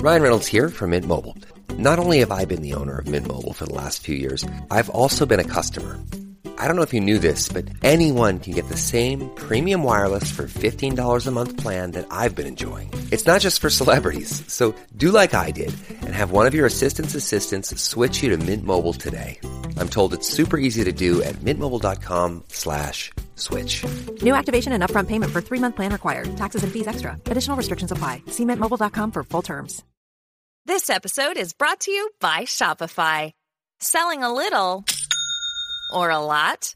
Ryan Reynolds here from Mint Mobile. Not only have I been the owner of Mint Mobile for the last few years, I've also been a customer. I don't know if you knew this, but anyone can get the same premium wireless for $15 a month plan that I've been enjoying. It's not just for celebrities. So do like I did and have one of your assistant's assistants switch you to Mint Mobile today. I'm told it's super easy to do at mintmobile.com slash switch. New activation and upfront payment for three-month plan required. Taxes and fees extra. Additional restrictions apply. See mintmobile.com for full terms. This episode is brought to you by Shopify. Selling a little or a lot?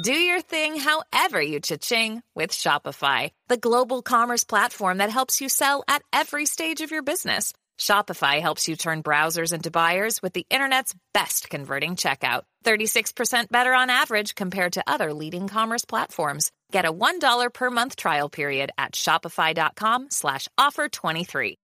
Do your thing however you cha-ching with Shopify, the global commerce platform that helps you sell at every stage of your business. Shopify helps you turn browsers into buyers with the internet's best converting checkout. 36% better on average compared to other leading commerce platforms. Get a $1 per month trial period at shopify.com slash offer 23.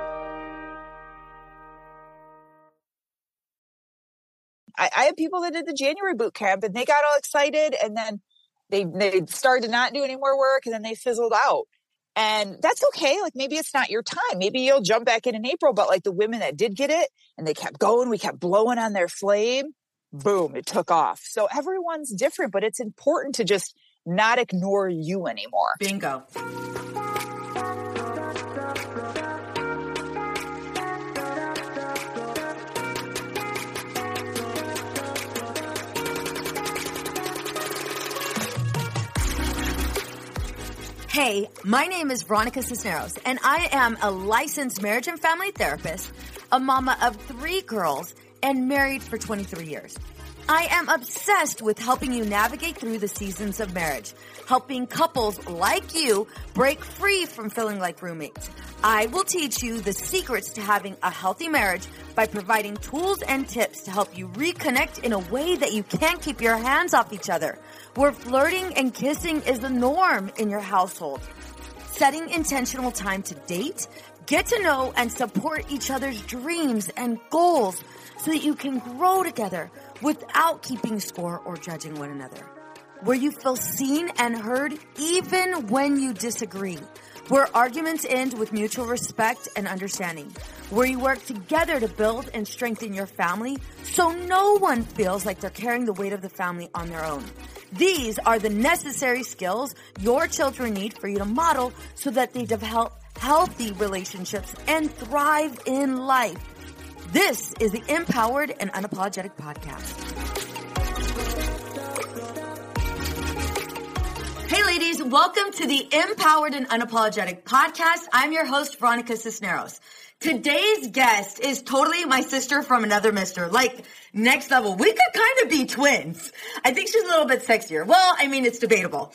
I, I had people that did the January boot camp and they got all excited and then they they started to not do any more work and then they fizzled out. And that's okay. Like maybe it's not your time. Maybe you'll jump back in in April. But like the women that did get it and they kept going, we kept blowing on their flame. Boom, it took off. So everyone's different, but it's important to just not ignore you anymore. Bingo. Hey, my name is Veronica Cisneros, and I am a licensed marriage and family therapist, a mama of three girls, and married for 23 years. I am obsessed with helping you navigate through the seasons of marriage, helping couples like you break free from feeling like roommates. I will teach you the secrets to having a healthy marriage by providing tools and tips to help you reconnect in a way that you can't keep your hands off each other, where flirting and kissing is the norm in your household. Setting intentional time to date, get to know and support each other's dreams and goals so that you can grow together without keeping score or judging one another. Where you feel seen and heard even when you disagree. Where arguments end with mutual respect and understanding. Where you work together to build and strengthen your family so no one feels like they're carrying the weight of the family on their own. These are the necessary skills your children need for you to model so that they develop healthy relationships and thrive in life. This is the Empowered and Unapologetic Podcast. Hey ladies, welcome to the Empowered and Unapologetic Podcast. I'm your host, Veronica Cisneros. Today's guest is totally my sister from another mister. Like next level. We could kind of be twins. I think she's a little bit sexier. Well, I mean, it's debatable.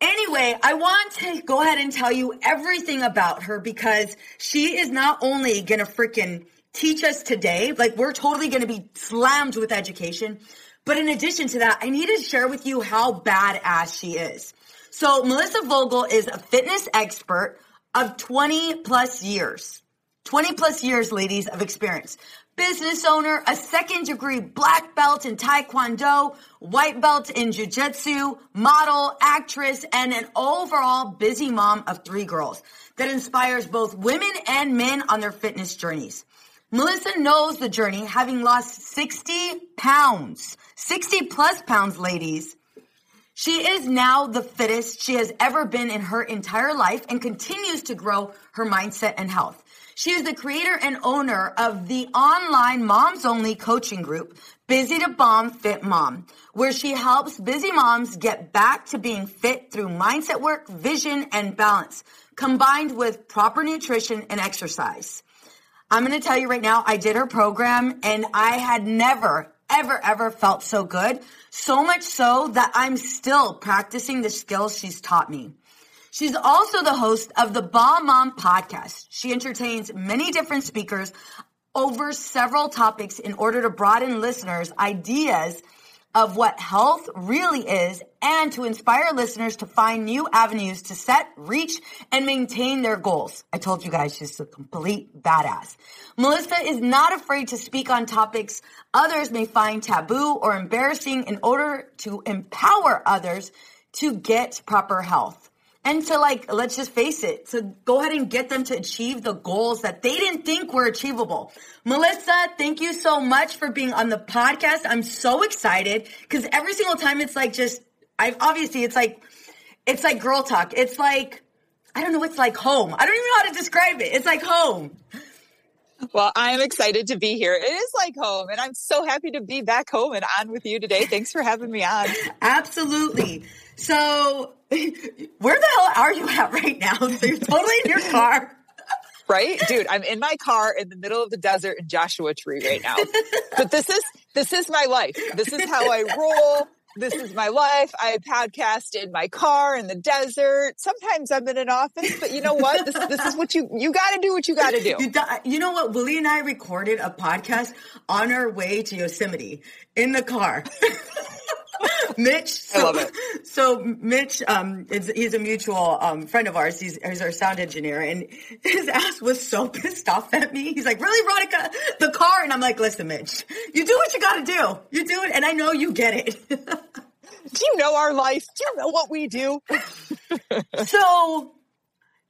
Anyway, I want to go ahead and tell you everything about her because she is not only going to freaking teach us today, like we're totally going to be slammed with education. But in addition to that, I need to share with you how badass she is. So Melissa Vogel is a fitness expert of 20 plus years. 20 plus years, ladies, of experience. Business owner, a second degree black belt in Taekwondo, white belt in Jiu Jitsu, model, actress, and an overall busy mom of three girls that inspires both women and men on their fitness journeys. Melissa knows the journey, having lost 60 pounds, 60 plus pounds, ladies. She is now the fittest she has ever been in her entire life and continues to grow her mindset and health. She is the creator and owner of the online moms only coaching group, Busy to Bomb Fit Mom, where she helps busy moms get back to being fit through mindset work, vision, and balance, combined with proper nutrition and exercise. I'm going to tell you right now, I did her program and I had never, ever, ever felt so good. So much so that I'm still practicing the skills she's taught me. She's also the host of the Bomb Mom podcast. She entertains many different speakers over several topics in order to broaden listeners' ideas of what health really is and to inspire listeners to find new avenues to set, reach, and maintain their goals. I told you guys she's a complete badass. Melissa is not afraid to speak on topics others may find taboo or embarrassing in order to empower others to get proper health and to like let's just face it to go ahead and get them to achieve the goals that they didn't think were achievable melissa thank you so much for being on the podcast i'm so excited because every single time it's like just i obviously it's like it's like girl talk it's like i don't know it's like home i don't even know how to describe it it's like home well, I'm excited to be here. It is like home, and I'm so happy to be back home and on with you today. Thanks for having me on. Absolutely. So, where the hell are you at right now? So you're totally in your car. Right? Dude, I'm in my car in the middle of the desert in Joshua Tree right now. But this is this is my life. This is how I roll. This is my life. I podcast in my car in the desert. Sometimes I'm in an office, but you know what? This, this is what you you got to do. What you got to do. You, you know what? Willie and I recorded a podcast on our way to Yosemite in the car. Mitch, so, I love it. So Mitch, um, is, he's a mutual um, friend of ours. He's, he's our sound engineer, and his ass was so pissed off at me. He's like, "Really, Veronica? The car?" And I'm like, "Listen, Mitch, you do what you got to do. You do it, and I know you get it." do you know our life? Do you know what we do? so,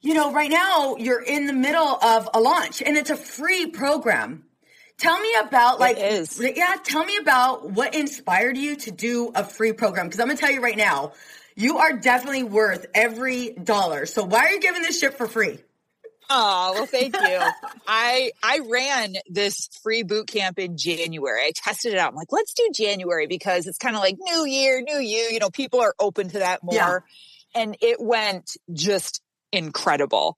you know, right now you're in the middle of a launch, and it's a free program. Tell me about like yeah, tell me about what inspired you to do a free program because I'm going to tell you right now, you are definitely worth every dollar. So why are you giving this shit for free? Oh, well, thank you. I I ran this free boot camp in January. I tested it out. I'm like, let's do January because it's kind of like new year, new you. You know, people are open to that more. Yeah. And it went just incredible.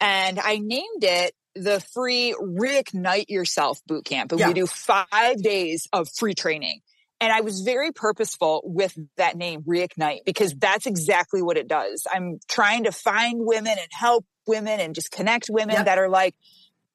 And I named it the free reignite yourself boot camp and yeah. we do five days of free training and i was very purposeful with that name reignite because that's exactly what it does i'm trying to find women and help women and just connect women yep. that are like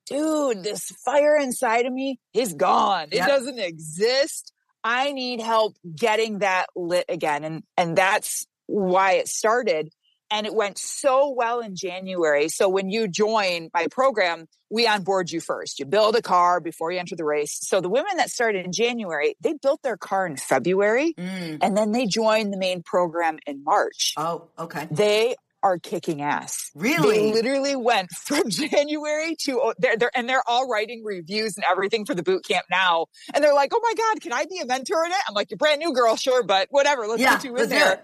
dude this fire inside of me is gone yep. it doesn't exist i need help getting that lit again and and that's why it started and it went so well in January. So when you join my program, we onboard you first. You build a car before you enter the race. So the women that started in January, they built their car in February mm. and then they joined the main program in March. Oh, okay. They are kicking ass. Really? They literally went from January to oh, they're, they're and they're all writing reviews and everything for the boot camp now. And they're like, "Oh my god, can I be a mentor in it?" I'm like, "You're brand new, girl, sure, but whatever. Let's yeah, get you in there."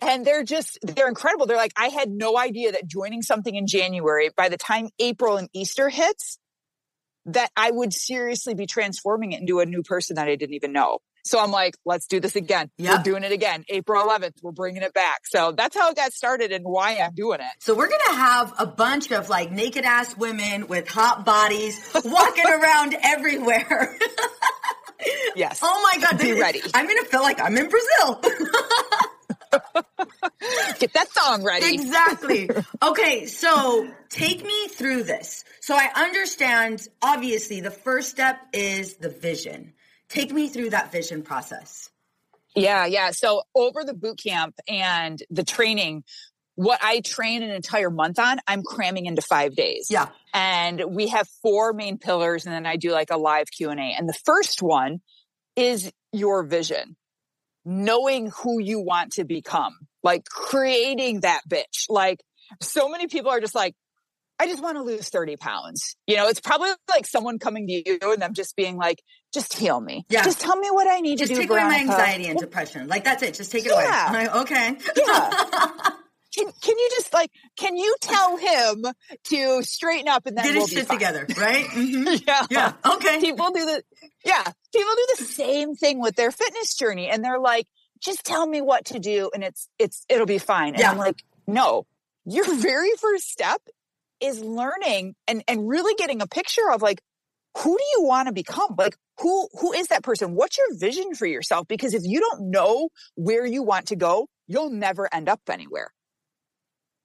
And they're just they're incredible they're like i had no idea that joining something in january by the time april and easter hits that I would seriously be transforming it into a new person that I didn't even know. So I'm like, let's do this again. Yep. We're doing it again. April 11th, we're bringing it back. So that's how it got started and why I'm doing it. So we're gonna have a bunch of like naked ass women with hot bodies walking around everywhere. Yes. oh my god, Be ready. I'm gonna feel like I'm in Brazil. Get that song ready. exactly. Okay, so take me through this. So I understand. Obviously, the first step is the vision. Take me through that vision process. Yeah, yeah. So over the boot camp and the training, what I train an entire month on, I'm cramming into five days. Yeah. And we have four main pillars, and then I do like a live Q and A. And the first one is your vision, knowing who you want to become, like creating that bitch. Like so many people are just like, I just want to lose 30 pounds. You know, it's probably like someone coming to you and them just being like, just heal me. Yeah. Just tell me what I need Just to do. Just take away my anxiety and depression. Like that's it. Just take it Yeah. away. I'm like, okay. Yeah. Can, can you just like can you tell him to straighten up and then Get we'll his be shit fine? together, right? Mhm. Yeah. Yeah. Okay. People do the yeah, people do the same thing with their fitness journey and they're like, just tell me what to do and it's it's it'll be fine. And Yeah. I'm like, no. Your very first step is learning and and really getting a picture of like who do you want to become? Like who who is that person? What's your vision for yourself? Because if you don't know where you want to go, you'll never end up anywhere.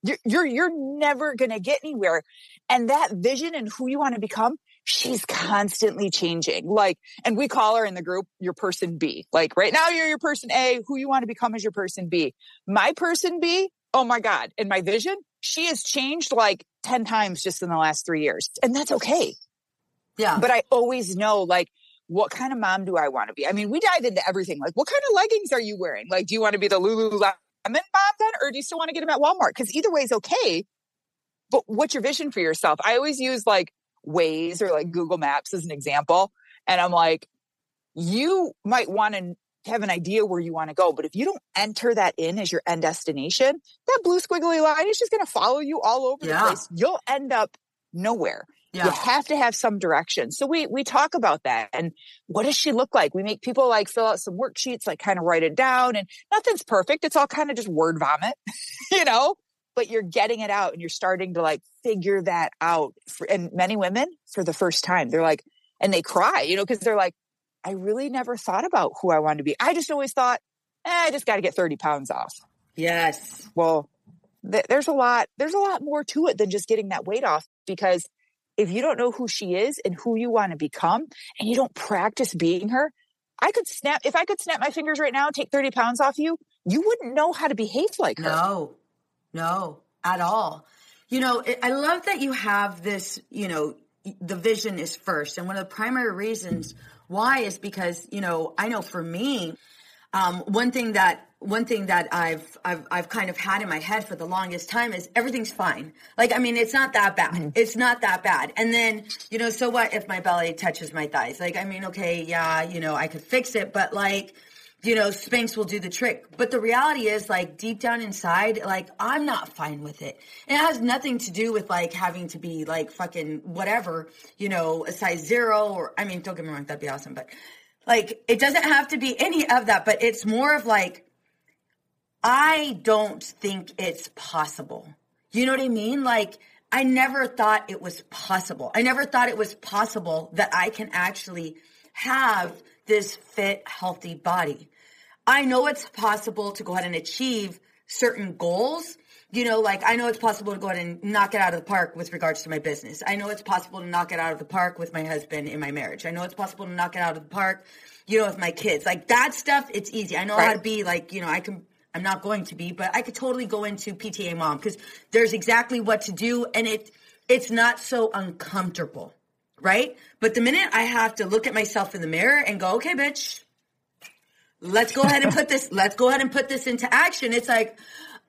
You're you're, you're never going to get anywhere. And that vision and who you want to become, she's constantly changing. Like, and we call her in the group your person B. Like right now you're your person A, who you want to become is your person B. My person B, oh my God. And my vision, she has changed like 10 times just in the last three years. And that's okay. Yeah. But I always know like what kind of mom do I want to be? I mean, we dive into everything. Like, what kind of leggings are you wearing? Like, do you want to be the Lululemon mom then, or do you still want to get them at Walmart? Because either way is okay. But what's your vision for yourself? I always use like Waze or like Google Maps as an example, and I'm like, you might want to have an idea where you want to go, but if you don't enter that in as your end destination, that blue squiggly line is just going to follow you all over Yeah. the place. You'll end up nowhere. You have to have some direction. So we we talk about that and what does she look like? We make people like fill out some worksheets, like kind of write it down and nothing's perfect. It's all kind of just word vomit, you know, but you're getting it out and you're starting to like figure that out. For, and many women for the first time, they're like, and they cry, you know, because they're like, I really never thought about who I wanted to be. I just always thought, eh, I just got to get 30 pounds off. Yes. Well, th- there's a lot, there's a lot more to it than just getting that weight off because if you don't know who she is and who you want to become and you don't practice being her, I could snap, if I could snap my fingers right now take 30 pounds off you, you wouldn't know how to behave like her. No, no, at all. You know, I love that you have this, you know, the vision is first. And one of the primary reasons why is because, you know, I know for me, um, one thing that one thing that I've, I've I've kind of had in my head for the longest time is everything's fine. Like I mean, it's not that bad. Mm-hmm. It's not that bad. And then you know, so what if my belly touches my thighs? Like I mean, okay, yeah, you know, I could fix it, but like you know, Spanx will do the trick. But the reality is, like, deep down inside, like, I'm not fine with it. And it has nothing to do with, like, having to be, like, fucking whatever, you know, a size zero or, I mean, don't get me wrong, that'd be awesome. But, like, it doesn't have to be any of that. But it's more of, like, I don't think it's possible. You know what I mean? Like, I never thought it was possible. I never thought it was possible that I can actually have this fit, healthy body. I know it's possible to go ahead and achieve certain goals. You know, like I know it's possible to go ahead and knock it out of the park with regards to my business. I know it's possible to knock it out of the park with my husband in my marriage. I know it's possible to knock it out of the park, you know, with my kids. Like that stuff, it's easy. I know how to be like, you know, I can I'm not going to be, but I could totally go into PTA mom because there's exactly what to do and it it's not so uncomfortable, right? But the minute I have to look at myself in the mirror and go, okay, bitch, let's go ahead and put this, let's go ahead and put this into action. It's like,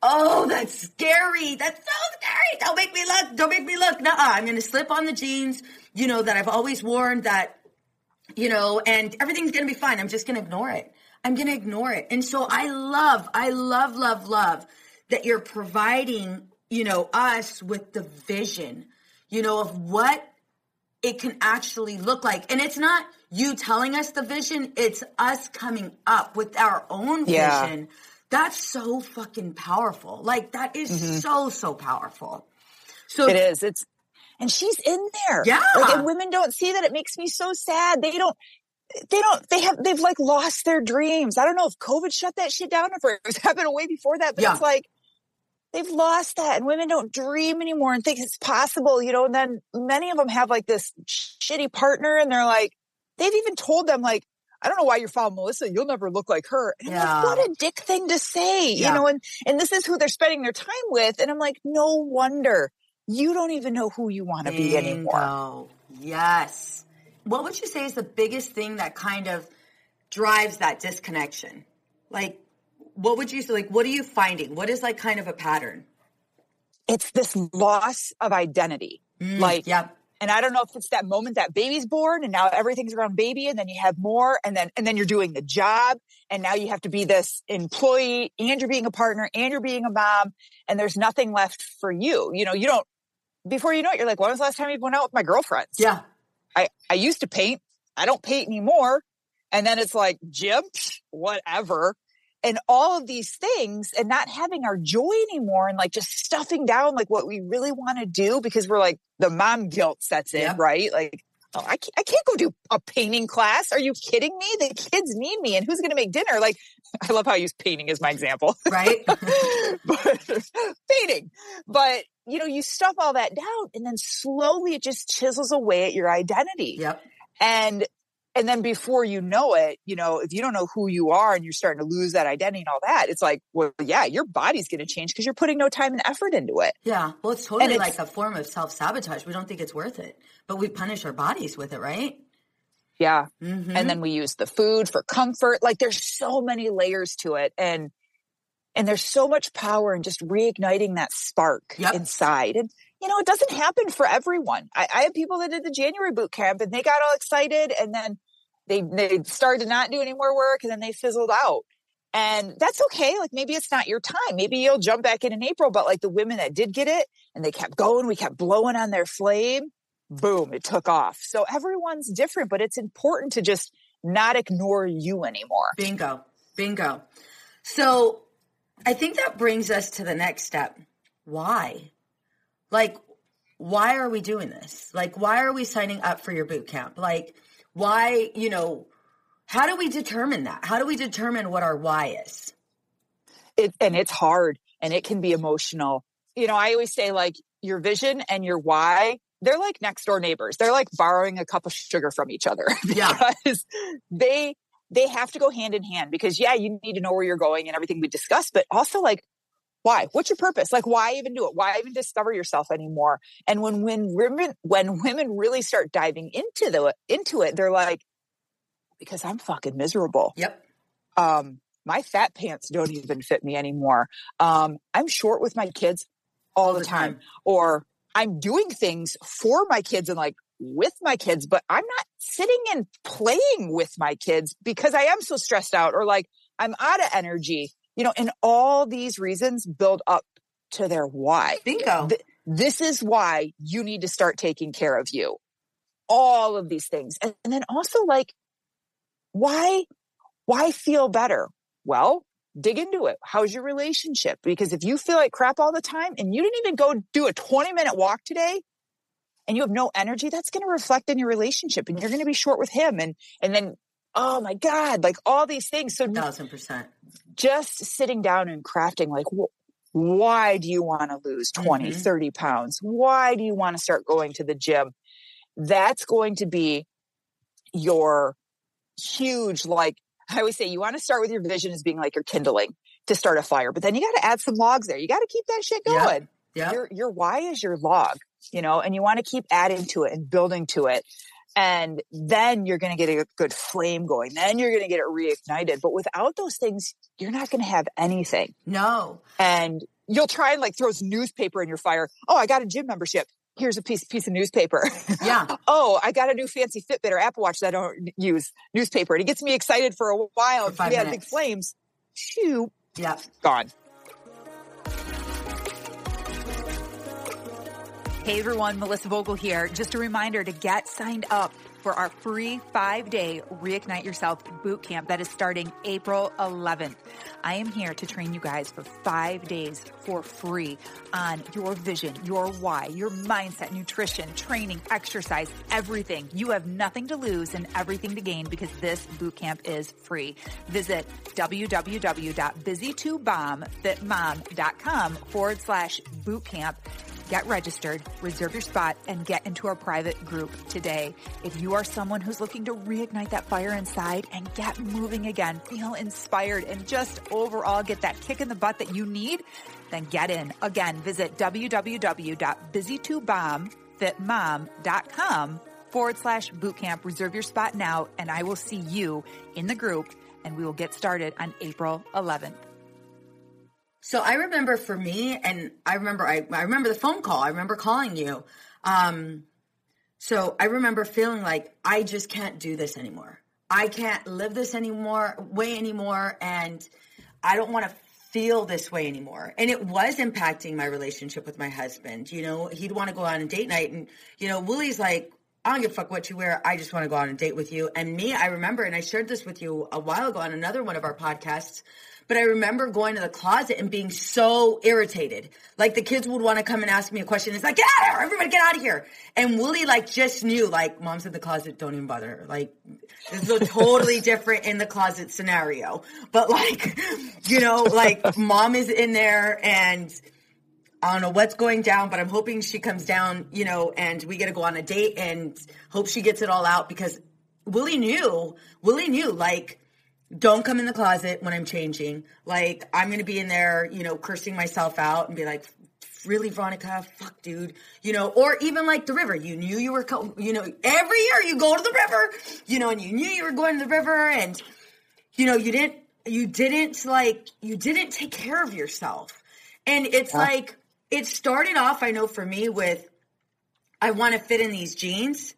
oh, that's scary. That's so scary. Don't make me look, don't make me look. Nuh-uh. I'm going to slip on the jeans, you know, that I've always worn that, you know, and everything's going to be fine. I'm just going to ignore it. I'm going to ignore it. And so I love, I love, love, love that you're providing, you know, us with the vision, you know, of what it can actually look like. And it's not you telling us the vision, it's us coming up with our own Yeah. vision. That's so fucking powerful. Like that is mm-hmm. so, so powerful. So It is. It's and she's in there. Yeah. Like, and women don't see that. It makes me so sad. They don't. They don't. They have. They've like lost their dreams. I don't know if COVID shut that shit down or if it was happening way before that. But Yeah. it's like they've lost that, and women don't dream anymore and think it's possible. You know. And then many of them have like this shitty partner, and they're like, they've even told them like. I don't know why you're following Melissa. You'll never look like her. And I'm Yeah. like, what a dick thing to say, Yeah. you know, and, and this is who they're spending their time with. And I'm like, no wonder you don't even know who you want to be anymore. Yes. What would you say is the biggest thing that kind of drives that disconnection? Like, what would you say? Like, what are you finding? What is like kind of a pattern? It's this loss of identity. Mm, like, Yep. and I don't know if it's that moment that baby's born and now everything's around baby and then you have more and then, and then you're doing the job and now you have to be this employee and you're being a partner and you're being a mom and there's nothing left for you. You know, you don't, before you know it, you're like, when was the last time you went out with my girlfriends? Yeah. I, I used to paint. I don't paint anymore. And then it's like, gym, whatever. And all of these things and not having our joy anymore and like just stuffing down like what we really want to do because we're like the mom guilt sets in, Yeah. right? Like, oh, I can't, I can't go do a painting class. Are you kidding me? The kids need me. And who's going to make dinner? Like, I love how I use painting as my example. Right. but painting. But you know, you stuff all that down and then slowly it just chisels away at your identity. yep. And and then before you know it, you know, if you don't know who you are and you're starting to lose that identity and all that, it's like, well, yeah, your body's going to change because you're putting no time and effort into it. Yeah. Well, it's totally it's- like a form of self sabotage. We don't think it's worth it, but we punish our bodies with it, right? Yeah. Mm-hmm. And then we use the food for comfort. Like there's so many layers to it. And and there's so much power in just reigniting that spark Yep. inside. And you know, it doesn't happen for everyone. I, I have people that did the January boot camp and they got all excited and then they they started to not do any more work and then they fizzled out. And that's okay. Like maybe it's not your time. Maybe you'll jump back in in April. But like the women that did get it and they kept going, we kept blowing on their flame. Boom, it took off. So everyone's different, but it's important to just not ignore you anymore. Bingo. Bingo. So I think that brings us to the next step. Why? Like, why are we doing this? Like, why are we signing up for your boot camp? Like, why, you know, how do we determine that? How do we determine what our why is? It, and it's hard and it can be emotional. You know, I always say like your vision and your why, they're like next door neighbors. They're like borrowing a cup of sugar from each other Yeah. because they they have to go hand in hand because yeah, you need to know where you're going and everything we discussed, but also like why? What's your purpose? Like why even do it? Why even discover yourself anymore? And when when women when women really start diving into the into it, they're like because I'm fucking miserable Yep. um my fat pants don't even fit me anymore um i'm short with my kids all, the, the time. time. or i'm doing things for my kids and like with my kids but i'm not sitting and playing with my kids because i am so stressed out or like i'm out of energy you know and all these reasons build up to their why. Bingo. Th- this is why you need to start taking care of you. All of these things. And, and then also like why why feel better? Well dig into it. How's your relationship? Because if you feel like crap all the time and you didn't even go do a 20 minute walk today and you have no energy that's going to reflect in your relationship and you're going to be short with him and and then oh my god like all these things so Thousand percent. just sitting down and crafting like wh- why do you want to lose 20 Mhm. 30 pounds why do you want to start going to the gym that's going to be your huge like i always say you want to start with your vision as being like your kindling to start a fire but then you got to add some logs there you got to keep that shit Yeah. going Yep. your your why is your log you know and you want to keep adding to it and building to it and then you're going to get a good flame going then you're going to get it reignited but without those things you're not going to have anything. No. and you'll try and like throw some newspaper in your fire. Oh i got a gym membership. Here's a piece piece of newspaper. Yeah. oh i got a new fancy fitbit or apple watch that i don't use newspaper. And it gets me excited for a while. For yeah big flames Shoo, Yeah. gone Hey everyone, Melissa Vogel here. Just a reminder to get signed up for our free five day Reignite Yourself boot camp that is starting April 11th. I am here to train you guys for five days for free on your vision, your why, your mindset, nutrition, training, exercise, everything. You have nothing to lose and everything to gain because this boot camp is free. Visit www.busy2bombfitmom.com forward slash boot camp Get registered, reserve your spot, and get into our private group today. If you are someone who's looking to reignite that fire inside and get moving again, feel inspired, and just overall get that kick in the butt that you need, then get in. Again, visit www.busy2bombfitmom.com forward slash bootcamp. Reserve your spot now, and I will see you in the group, and we will get started on April 11th. So I remember for me, and I remember I, I remember the phone call. I remember calling you. Um, so I remember feeling like I just can't do this anymore. I can't live this anymore way anymore, and I don't want to feel this way anymore. And it was impacting my relationship with my husband. You know, he'd want to go on a date night, and you know, Willie's like, I don't give a fuck what you wear. I just want to go on a date with you. And me, I remember, and I shared this with you a while ago on another one of our podcasts. But I remember going to the closet and being so irritated. Like the kids would want to come and ask me a question. It's like, get out of here. Everybody get out of here. And Willie like just knew like mom's in the closet. Don't even bother her. Like this is a totally different in the closet scenario. But like, you know, like mom is in there and I don't know what's going down, but I'm hoping she comes down, you know, and we get to go on a date and hope she gets it all out because Willie knew, Willie knew like, don't come in the closet when I'm changing. Like, I'm going to be in there, you know, cursing myself out and be like, really, Veronica? Fuck, dude. You know, or even like the river. You knew you were, co- you know, every year you go to the river, you know, and you knew you were going to the river and, you know, you didn't, you didn't like, you didn't take care of yourself. And it's yeah. like, it started off, I know for me, with I want to fit in these jeans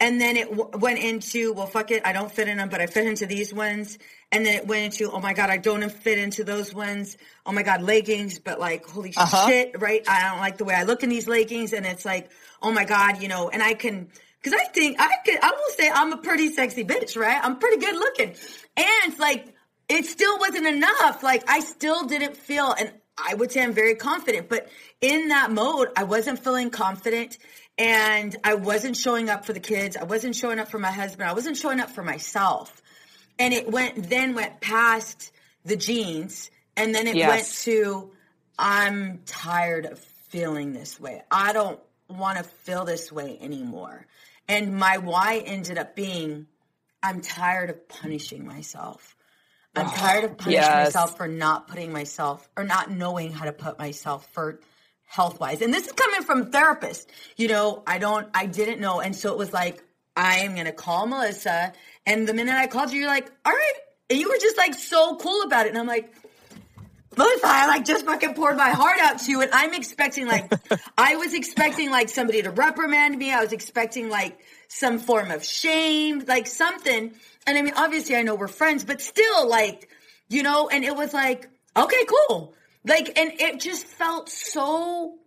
and then it w- went into, well, fuck it, I don't fit in them, but I fit into these ones. And then it went into, oh my God, I don't fit into those ones. Oh my God, leggings, but like, holy uh-huh. shit, right? I don't like the way I look in these leggings. And it's like, oh my God, you know, and I can, cause I think I could, I will say I'm a pretty sexy bitch, right? I'm pretty good looking. And like, it still wasn't enough. Like, I still didn't feel, and I would say I'm very confident, but in that mode, I wasn't feeling confident and I wasn't showing up for the kids. I wasn't showing up for my husband. I wasn't showing up for myself. And it went then went past the jeans and then it yes. went to I'm tired of feeling this way. I don't want to feel this way anymore. And my why ended up being I'm tired of punishing myself. I'm tired of punishing yes. myself for not putting myself or not knowing how to put myself for health wise. And this is coming from therapists. You know, I don't, I didn't know. And so it was like, I am going to call Melissa. And the minute I called you, you're like, all right. And you were just like so cool about it. And I'm like, Melissa, I like just fucking poured my heart out to you. And I'm expecting like, I was expecting like somebody to reprimand me. I was expecting like some form of shame, like something. And I mean, obviously I know we're friends, but still like, you know, and it was like, okay, cool. Like, and it just felt so,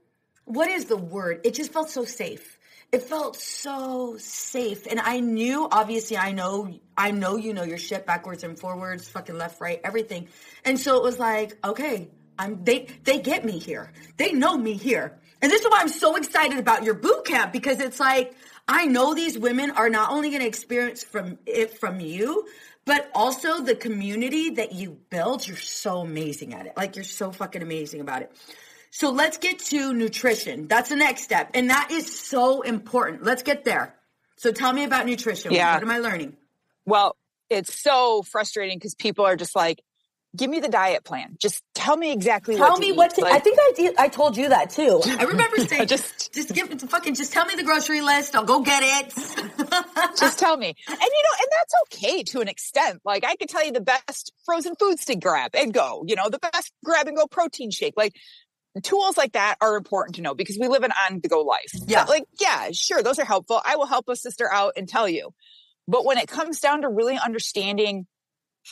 what is the word? It just felt so safe. It felt so safe. And I knew, obviously, I know, I know you know your shit backwards and forwards, fucking left, right, everything. And so it was like, okay, I'm, they, they get me here. They know me here. And this is why I'm so excited about your boot camp because it's like, I know these women are not only going to experience from it from you, but also the community that you build, you're so amazing at it. Like you're so fucking amazing about it. So let's get to nutrition. That's the next step. And that is so important. Let's get there. So tell me about nutrition. Yeah. What am I learning? Well, it's so frustrating because people are just like, give me the diet plan. Just tell me exactly tell what me what to, like, I think I did, I told you that too. I remember saying just just give fucking just tell me the grocery list. I'll go get it. just tell me. And you know, and that's okay to an extent. Like I could tell you the best frozen foods to grab and go, you know, the best grab and go protein shake. Like tools like that are important to know because we live an on the go life. Yeah. like, yeah, sure. Those are helpful. I will help a sister out and tell you. But when it comes down to really understanding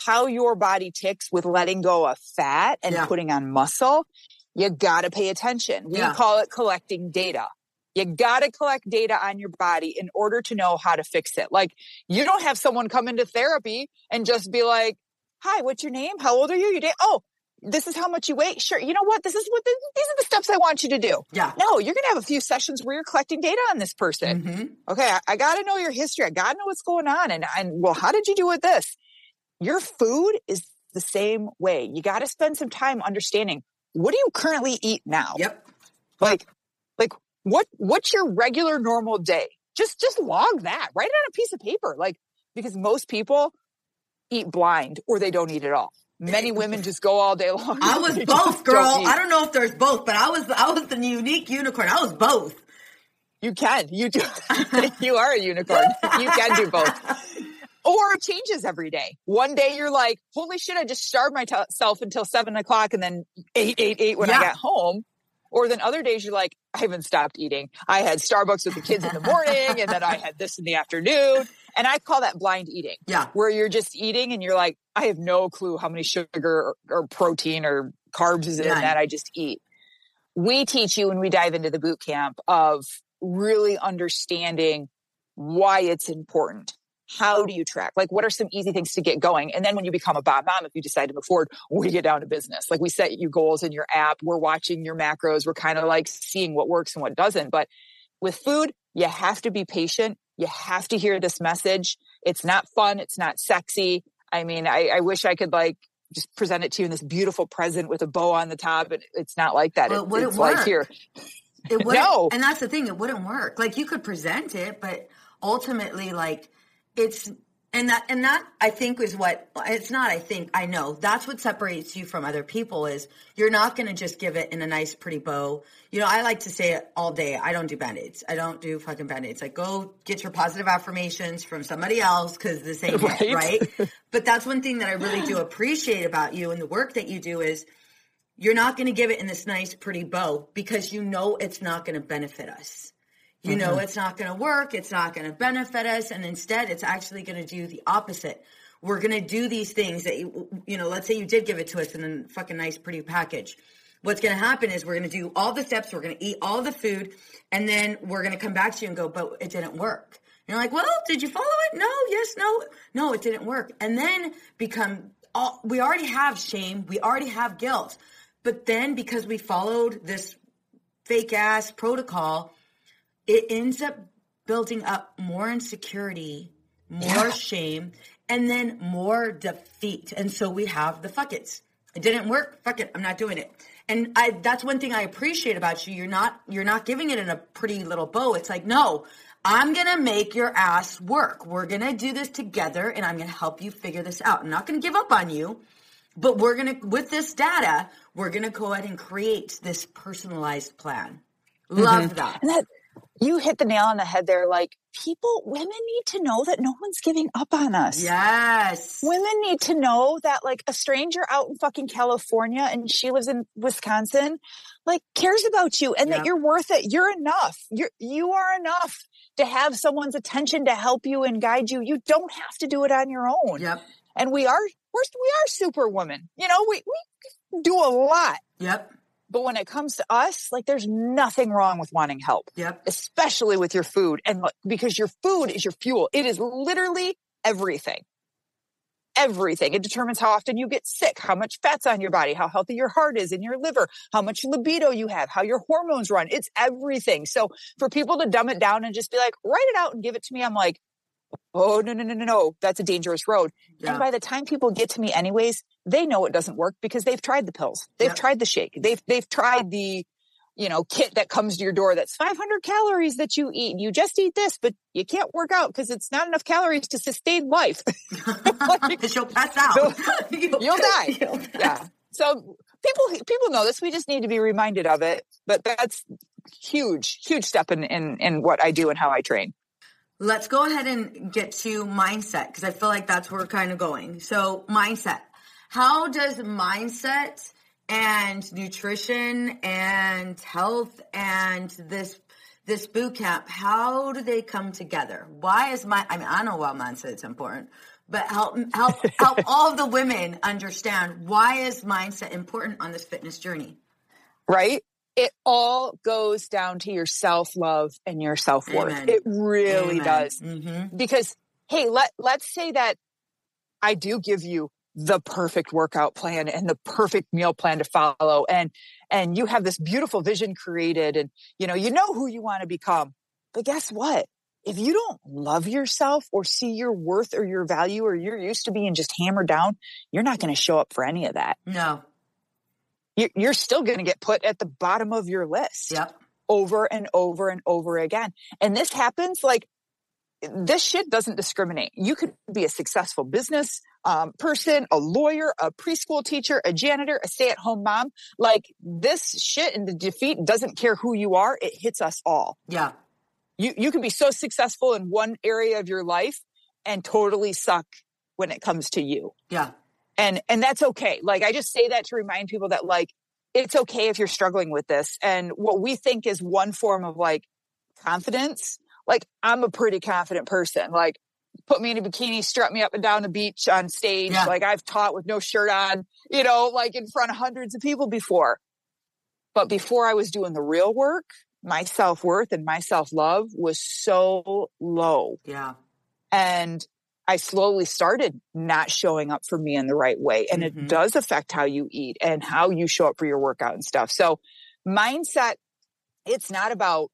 how your body ticks with letting go of fat and yeah. putting on muscle, you got to pay attention. We yeah. call it collecting data. You got to collect data on your body in order to know how to fix it. Like you don't have someone come into therapy and just be like, "Hi, what's your name? How old are you? You did oh." This is how much you weigh. Sure. You know what? This is what the, these are the steps I want you to do. Yeah. No, you're going to have a few sessions where you're collecting data on this person. Mm-hmm. Okay. I, I got to know your history. I got to know what's going on. And, and well, how did you do with this? Your food is the same way. You got to spend some time understanding what do you currently eat now? Yep. Like, like what, what's your regular normal day? Just, just log that, write it on a piece of paper. Like, because most people eat blind or they don't eat at all. Many women just go all day long. I was both, girl. don't. I don't know if there's both, but I was I was the unique unicorn. I was both. You can. You do. you are a unicorn. You can do both. Or it changes every day. One day you're like, holy shit, I just starved myself until seven o'clock and then eight, eight, eight when I got home. Or then other days you're like, I haven't stopped eating. I had Starbucks with the kids in the morning and then I had this in the afternoon. And I call that blind eating. Yeah. Where you're just eating and you're like, I have no clue how many sugar or, or protein or carbs is in None. that I just eat. We teach you when we dive into the boot camp of really understanding why it's important. How do you track? Like, what are some easy things to get going? And then when you become a bomb mom, if you decide to move forward, we get down to business. Like, we set you goals in your app. We're watching your macros. We're kind of like seeing what works and what doesn't. But with food, you have to be patient. You have to hear this message. It's not fun. It's not sexy. I mean, I, I wish I could like just present it to you in this beautiful present with a bow on the top. But it's not like that. Well, It- wouldn't it's like work. here. It wouldn't, No. and that's the thing. It wouldn't work. Like you could present it, but ultimately, like it's and that and that I think is what it's not. I think I know that's what separates you from other people is you're not going to just give it in a nice, pretty bow. You know, I like to say it all day. I don't do band aids. I don't do fucking band aids. Like go get your positive affirmations from somebody else because this ain't Right. it, right? but that's one thing that I really do appreciate about you and the work that you do is you're not going to give it in this nice, pretty bow because you know it's not going to benefit us. You know mm-hmm. it's not going to work. It's not going to benefit us. And instead, it's actually going to do the opposite. We're going to do these things that, you, you know, let's say you did give it to us in a fucking nice, pretty package. What's going to happen is we're going to do all the steps. We're going to eat all the food. And then we're going to come back to you and go, but it didn't work. And you're like, well, did you follow it? No, yes, no. No, it didn't work. And then become all, we already have shame. We already have guilt. But then because we followed this fake ass protocol, it ends up building up more insecurity, more shame, and then more defeat. And so we have the fuck it's. It didn't work. Fuck it. I'm not doing it. And I that's one thing I appreciate about you. You're not you're not giving it in a pretty little bow. It's like, no, I'm gonna make your ass work. We're gonna do this together and I'm gonna help you figure this out. I'm not gonna give up on you. But we're to, with this data, we're going to go ahead and create this personalized plan. Love mm-hmm. that. And that you hit the nail on the head there. Like people, women need to know that no one's giving up on us. Yes. Women need to know that like a stranger out in fucking California and she lives in Wisconsin, like cares about you and that you're worth it. You're enough. You're, you are enough to have someone's attention to help you and guide you. You don't have to do it on your own. Yep. And we are, we're, we are superwomen. You know, we, we do a lot. Yep. But when it comes to us, like there's nothing wrong with wanting help Yep. especially with your food and because your food is your fuel. It is literally everything. Everything. It determines how often you get sick how much fat's on your body how healthy your heart is in your liver how much libido you have how your hormones run. It's everything. So for people to dumb it down and just be like write it out and give it to me i'm like oh no no no no no. That's a dangerous road. Yeah. and by the time people get to me anyways they know it doesn't work because they've tried the pills they've Yep. tried the shake they've they've tried the you know, kit that comes to your door that's 500 calories that you eat. You just eat this, but you can't work out because it's not enough calories to sustain life. Like, you'll pass out. You'll die. You'll die. yeah. So people people know this. We just need to be reminded of it. But that's huge, huge step in in, in what I do and how I train. Let's go ahead and get to mindset because I feel like that's where we're kind of going. So, mindset. How does mindset and nutrition and health and this this boot camp how do they come together? Why is my I mean I know why mindset's important, but help help help all the women understand why is mindset important on this fitness journey? right? it all goes down to your self love and your self worth. It really Amen. does. Mm-hmm. Because, hey, let, let's say that I do give you the perfect workout plan and the perfect meal plan to follow. And and you have this beautiful vision created and you know you know who you want to become. But guess what? If you don't love yourself or see your worth or your value or you're used to being just hammered down you're not going to show up for any of that. No. You're still going to get put at the bottom of your list yep. over and over and over again. And this happens like this shit doesn't discriminate. You could be a successful business um, person, a lawyer, a preschool teacher, a janitor, a stay at home mom. Like this shit and the defeat doesn't care who you are. It hits us all. Yeah. You, you can be so successful in one area of your life and totally suck when it comes to you. Yeah. And, and that's okay. Like I just say that to remind people that like, it's okay if you're struggling with this. And what we think is one form of like confidence like I'm a pretty confident person. Like put me in a bikini, strut me up and down the beach on stage. Yeah. Like I've taught with no shirt on, you know, like in front of hundreds of people before. But before I was doing the real work, my self worth and my self love was so low. Yeah. And I slowly started not showing up for me in the right way. And mm-hmm. it does affect how you eat and how you show up for your workout and stuff. So mindset, it's not about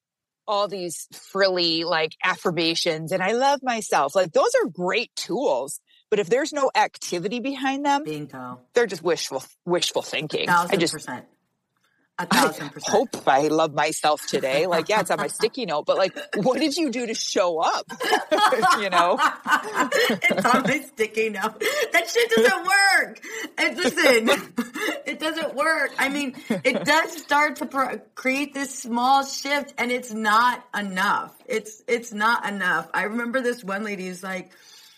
all these frilly like affirmations and I love myself. Like those are great tools. But if there's no activity behind them, Bingo. they're just wishful wishful thinking. Thousand I just percent. A thousand percent. I hope I love myself today. Like, yeah, it's on my sticky note, but like, what did you do to show up? you know? it's on my sticky note. That shit doesn't work. And listen, it doesn't work. I mean, it does start to pro- create this small shift and it's not enough. It's, it's not enough. I remember this one lady who's like,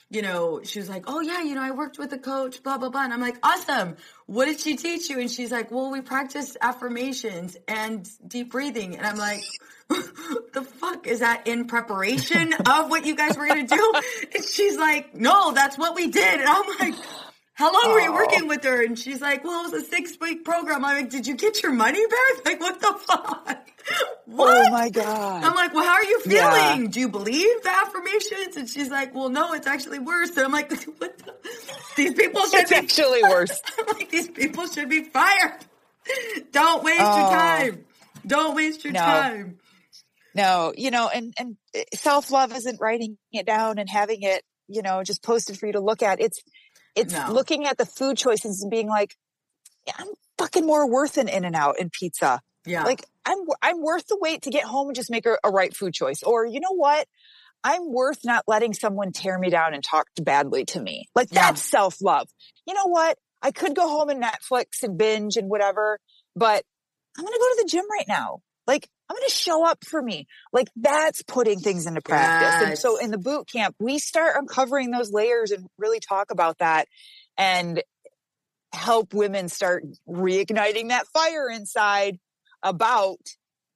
you know, she was like, oh yeah, you know, I worked with a coach, blah, blah, blah. And I'm like, awesome. What did she teach you? And she's like, well, we practiced affirmations and deep breathing. And I'm like, the fuck is that in preparation of what you guys were going to do? And she's like, no, that's what we did. And I'm like, how long were you oh. working with her? And she's like, well, it was a six week program. I'm like, did you get your money back? Like, what the fuck? What? Oh my God. I'm like, well, how are you feeling? Yeah. Do you believe the affirmations? And she's like, well, no, it's actually worse. And I'm like, what the? These people should it's be actually worse. I'm like, these people should be fired. Don't waste oh. your time. Don't waste your no. time. No, you know, and, and eh, self love isn't writing it down and having it, you know, just posted for you to look at. It's, it's no. looking at the food choices and being like, yeah, I'm fucking more worth an In and Out and pizza. Yeah. Like I'm, I'm worth the wait to get home and just make a, a right food choice. Or you know what? I'm worth not letting someone tear me down and talk badly to me. Like yeah. that's self love. You know what? I could go home and Netflix and binge and whatever, but I'm going to go to the gym right now. Like I'm going to show up for me. Like that's putting things into practice. Yes. And so in the boot camp, we start uncovering those layers and really talk about that and help women start reigniting that fire inside about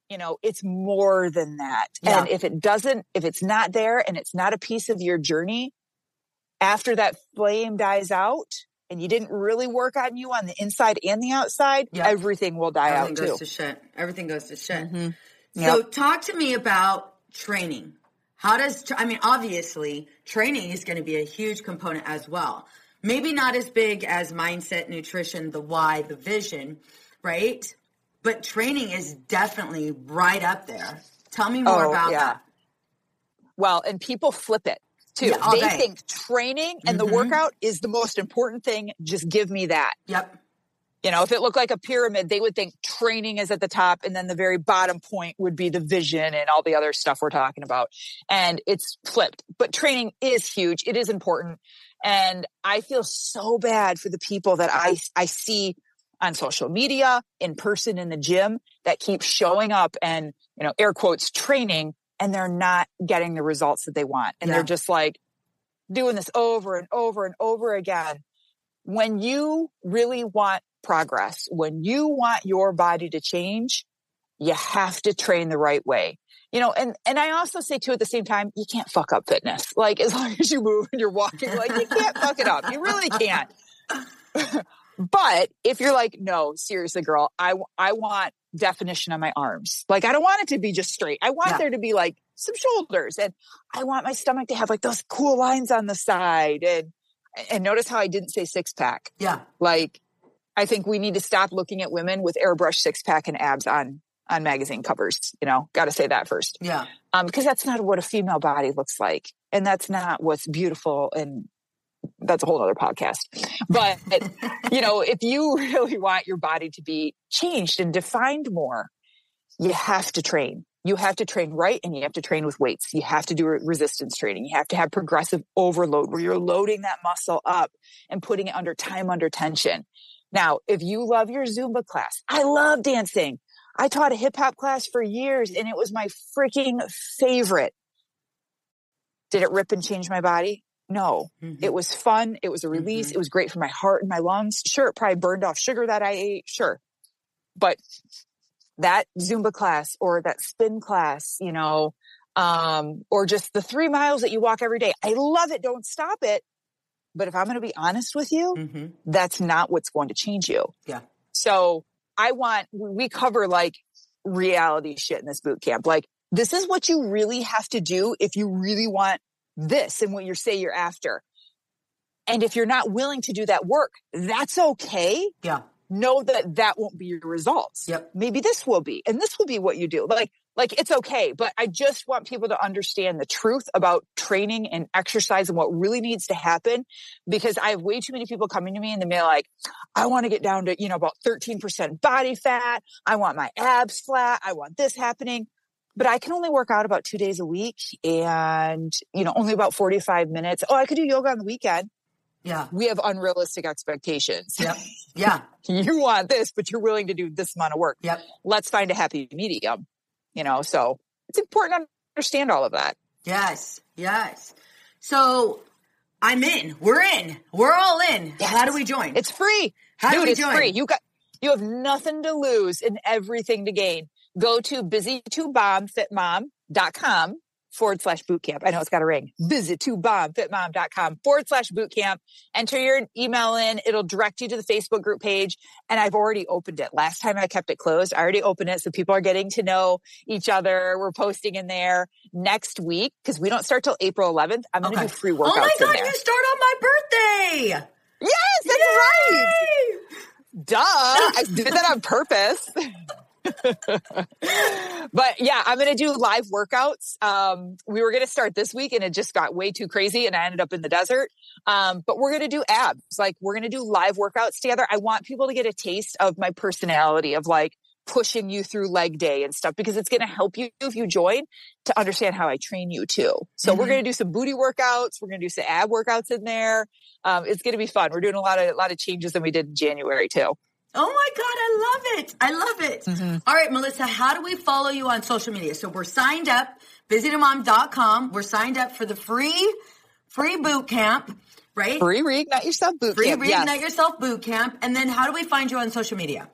you know it's more than that yeah. and if it doesn't if it's not there and it's not a piece of your journey after that flame dies out and you didn't really work on you on the inside and the outside yep. everything will die everything out goes too to shit everything goes to shit mm-hmm. yep. so talk to me about training how does i mean obviously training is going to be a huge component as well maybe not as big as mindset nutrition the why the vision right but training is definitely right up there. Tell me more oh, about yeah. that. Well, and people flip it too. Yeah, they day. think training and mm-hmm. the workout is the most important thing. Just give me that. Yep. You know, if it looked like a pyramid, they would think training is at the top and then the very bottom point would be the vision and all the other stuff we're talking about. And it's flipped. But training is huge. It is important. And I feel so bad for the people that I I see on social media, in person in the gym that keep showing up and, you know, air quotes training and they're not getting the results that they want. And yeah. they're just like doing this over and over and over again. When you really want progress, when you want your body to change, you have to train the right way. You know, and, and I also say too at the same time, you can't fuck up fitness. Like as long as you move and you're walking, like you can't fuck it up. You really can't. But if you're like, no, seriously, girl, I, I want definition on my arms. Like, I don't want it to be just straight. I want Yeah. there to be like some shoulders and I want my stomach to have like those cool lines on the side. And, and notice how I didn't say six pack. Yeah. Like, I think we need to stop looking at women with airbrush six pack and abs on, on magazine covers. You know, got to say that first. Yeah. Um, because that's not what a female body looks like. And that's not what's beautiful and that's a whole other podcast. But, you know, if you really want your body to be changed and defined more, you have to train. You have to train right and you have to train with weights. You have to do resistance training. You have to have progressive overload where you're loading that muscle up and putting it under time under tension. Now, if you love your Zumba class, I love dancing. I taught a hip hop class for years and it was my freaking favorite. Did it rip and change my body? No. Mhm. It was fun. It was a release. Mhm. It was great for my heart and my lungs. Sure, it probably burned off sugar that I ate. Sure. But that Zumba class or that spin class, you know, um, or just the three miles that you walk every day. I love it. Don't stop it. But if I'm going to be honest with you, Mhm. that's not what's going to change you. Yeah. So I want, we cover like reality shit in this boot camp. Like, this is what you really have to do if you really want this and what you say you're after. And if you're not willing to do that work, that's okay. Yeah. Know that that won't be your results. Yep. Maybe this will be, and this will be what you do. Like, like it's okay, but I just want people to understand the truth about training and exercise and what really needs to happen because I have way too many people coming to me and they're like, I want to get down to, you know, about 13% body fat. I want my abs flat. I want this happening. But I can only work out about two days a week and, you know, only about 45 minutes. Oh, I could do yoga on the weekend. Yeah. We have unrealistic expectations. Yep. Yeah. you want this, but you're willing to do this amount of work. Yep. Let's find a happy medium, you know? So it's important to understand all of that. Yes. Yes. So I'm in. We're in. We're all in. Yes. How do we join? It's free. How do Dude, we it's join? free. You got you have nothing to lose and everything to gain. Go to busy2bombfitmom.com forward slash bootcamp. I know it's got a ring. busy2bombfitmom.com forward slash bootcamp. Enter your email in. It'll direct you to the Facebook group page. And I've already opened it. Last time I kept it closed. I already opened it. So people are getting to know each other. We're posting in there next week because we don't start till April 11th. I'm going to Okay. do free workouts oh my God, you start on my birthday. Yes, that's right. Duh. I did that on purpose. but yeah, I'm going to do live workouts. Um, we were going to start this week and it just got way too crazy and I ended up in the desert. Um, but we're going to do abs. Like we're going to do live workouts together. I want people to get a taste of my personality of like pushing you through leg day and stuff because it's going to help you if you join to understand how I train you too. So we're Mhm. going to do some booty workouts. We're going to do some ab workouts in there. Um, it's going to be fun. We're doing a lot of, a lot of changes than we did in January too. Oh my God, I love it. I love it. Mm-hmm. All right, Melissa, how do we follow you on social media? So we're signed up, busytomom.com. We're signed up for the free, free boot camp, right? Free reignite yourself boot Free camp. Free reignite Yes. Yourself boot camp. And then how do we find you on social media?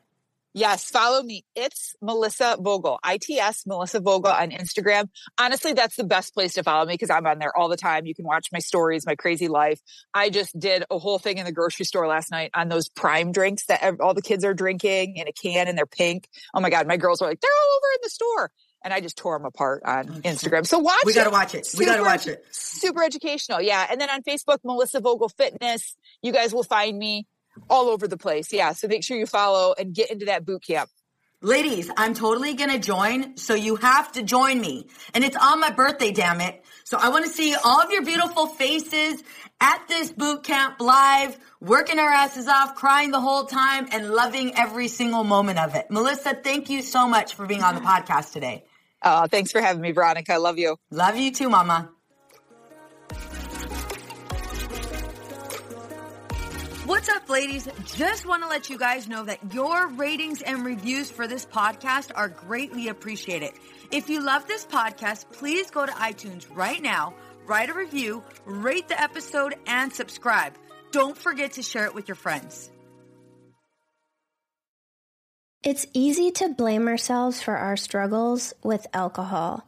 Yes, follow me. It's Melissa Vogel, ITS Melissa Vogel on Instagram. Honestly, that's the best place to follow me because I'm on there all the time. You can watch my stories, my crazy life. I just did a whole thing in the grocery store last night on those prime drinks that all the kids are drinking in a can and they're pink. Oh my God, my girls were like, they're all over in the store. And I just tore them apart on oh, Instagram. So watch We got to watch it. We got to watch it. super educational. Yeah. And then on Facebook, Melissa Vogel Fitness, you guys will find me all over the place. Yeah. So make sure you follow and get into that boot camp. Ladies, I'm totally going to join. So you have to join me. And it's on my birthday, damn it. So I want to see all of your beautiful faces at this boot camp live, working our asses off, crying the whole time and loving every single moment of it. Melissa, thank you so much for being on the podcast today. Uh, thanks for having me, Veronica. I love you. Love you too, mama. What's up, ladies? Just want to let you guys know that your ratings and reviews for this podcast are greatly appreciated. If you love this podcast, please go to iTunes right now, write a review, rate the episode, and subscribe. Don't forget to share it with your friends. It's easy to blame ourselves for our struggles with alcohol.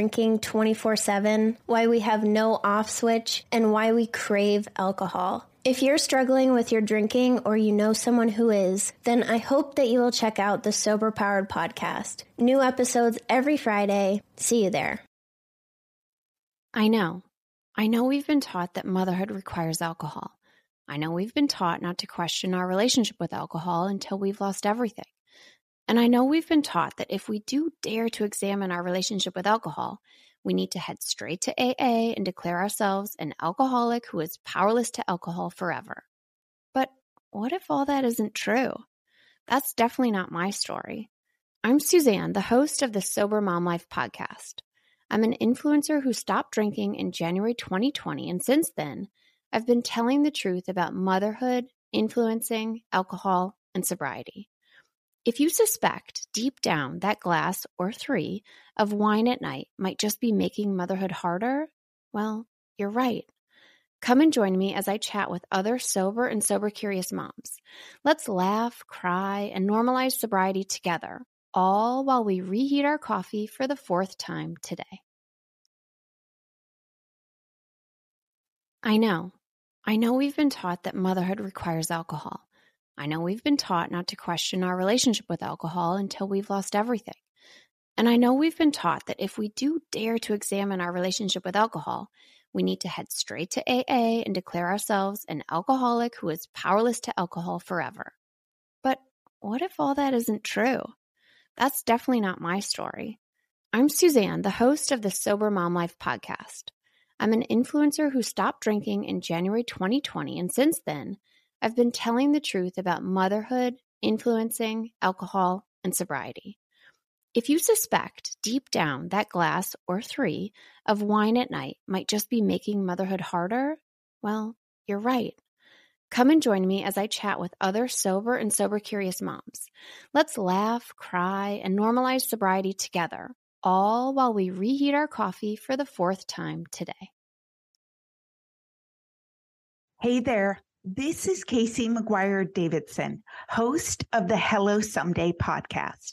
24 7, why we have no off switch, and why we crave alcohol. If you're struggling with your drinking or you know someone who is, then I hope that you will check out the Sober Powered podcast. New episodes every Friday. See you there. I know. I know we've been taught that motherhood requires alcohol. I know we've been taught not to question our relationship with alcohol until we've lost everything. And I know we've been taught that if we do dare to examine our relationship with alcohol, we need to head straight to AA and declare ourselves an alcoholic who is powerless to alcohol forever. But what if all that isn't true? That's definitely not my story. I'm Suzanne, the host of the Sober Mom Life podcast. I'm an influencer who stopped drinking in January 2020, and since then, I've been telling the truth about motherhood, influencing, alcohol, and sobriety. If you suspect deep down that glass or three of wine at night might just be making motherhood harder, well, you're right. Come and join me as I chat with other sober and sober curious moms. Let's laugh, cry, and normalize sobriety together, all while we reheat our coffee for the fourth time today. I know. I know we've been taught that motherhood requires alcohol. I know we've been taught not to question our relationship with alcohol until we've lost everything. And I know we've been taught that if we do dare to examine our relationship with alcohol, we need to head straight to AA and declare ourselves an alcoholic who is powerless to alcohol forever. But what if all that isn't true? That's definitely not my story. I'm Suzanne, the host of the Sober Mom Life podcast. I'm an influencer who stopped drinking in January 2020, and since then, I've been telling the truth about motherhood, influencing, alcohol, and sobriety. If you suspect deep down that glass or three of wine at night might just be making motherhood harder, well, you're right. Come and join me as I chat with other sober and sober curious moms. Let's laugh, cry, and normalize sobriety together, all while we reheat our coffee for the fourth time today. Hey there. This is Casey McGuire Davidson, host of the Hello Someday podcast.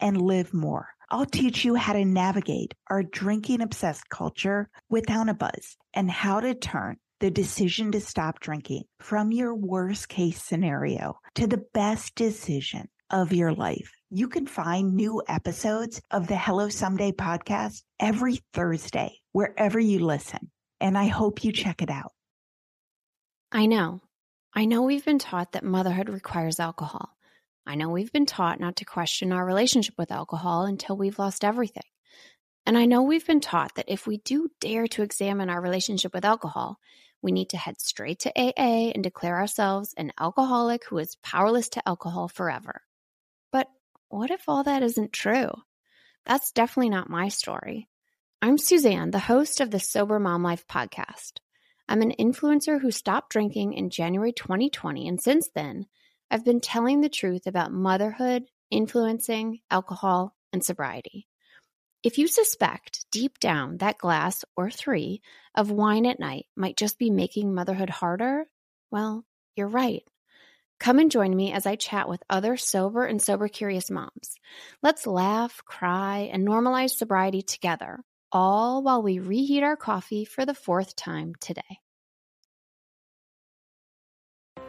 and live more. I'll teach you how to navigate our drinking obsessed culture without a buzz and how to turn the decision to stop drinking from your worst case scenario to the best decision of your life. You can find new episodes of the Hello Someday podcast every Thursday, wherever you listen. And I hope you check it out. I know. I know we've been taught that motherhood requires alcohol. I know we've been taught not to question our relationship with alcohol until we've lost everything. And I know we've been taught that if we do dare to examine our relationship with alcohol, we need to head straight to AA and declare ourselves an alcoholic who is powerless to alcohol forever. But what if all that isn't true? That's definitely not my story. I'm Suzanne, the host of the Sober Mom Life podcast. I'm an influencer who stopped drinking in January 2020, and since then, I've been telling the truth about motherhood, influencing, alcohol, and sobriety. If you suspect deep down that glass or three of wine at night might just be making motherhood harder, well, you're right. Come and join me as I chat with other sober and sober curious moms. Let's laugh, cry, and normalize sobriety together, all while we reheat our coffee for the fourth time today.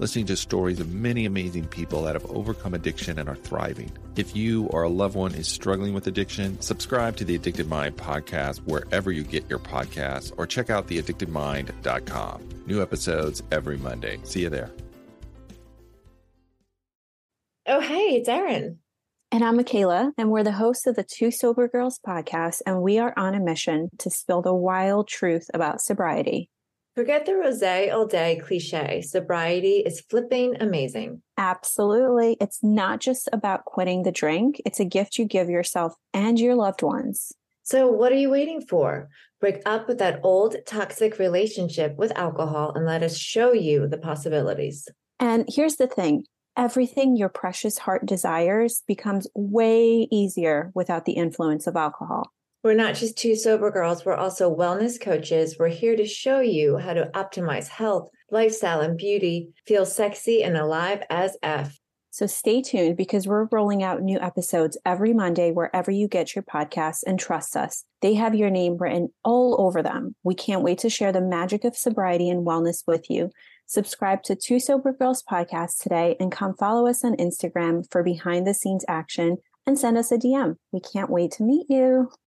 listening to stories of many amazing people that have overcome addiction and are thriving. If you or a loved one is struggling with addiction, subscribe to the Addicted Mind podcast wherever you get your podcasts or check out theaddictedmind.com. New episodes every Monday. See you there. Oh, hey, it's Erin. And I'm Michaela, and we're the hosts of the Two Sober Girls podcast, and we are on a mission to spill the wild truth about sobriety. Forget the rose all day cliche. Sobriety is flipping amazing. Absolutely. It's not just about quitting the drink, it's a gift you give yourself and your loved ones. So, what are you waiting for? Break up with that old toxic relationship with alcohol and let us show you the possibilities. And here's the thing everything your precious heart desires becomes way easier without the influence of alcohol. We're not just two sober girls, we're also wellness coaches. We're here to show you how to optimize health, lifestyle, and beauty, feel sexy and alive as F. So stay tuned because we're rolling out new episodes every Monday wherever you get your podcasts and trust us. They have your name written all over them. We can't wait to share the magic of sobriety and wellness with you. Subscribe to Two Sober Girls podcast today and come follow us on Instagram for behind the scenes action and send us a DM. We can't wait to meet you.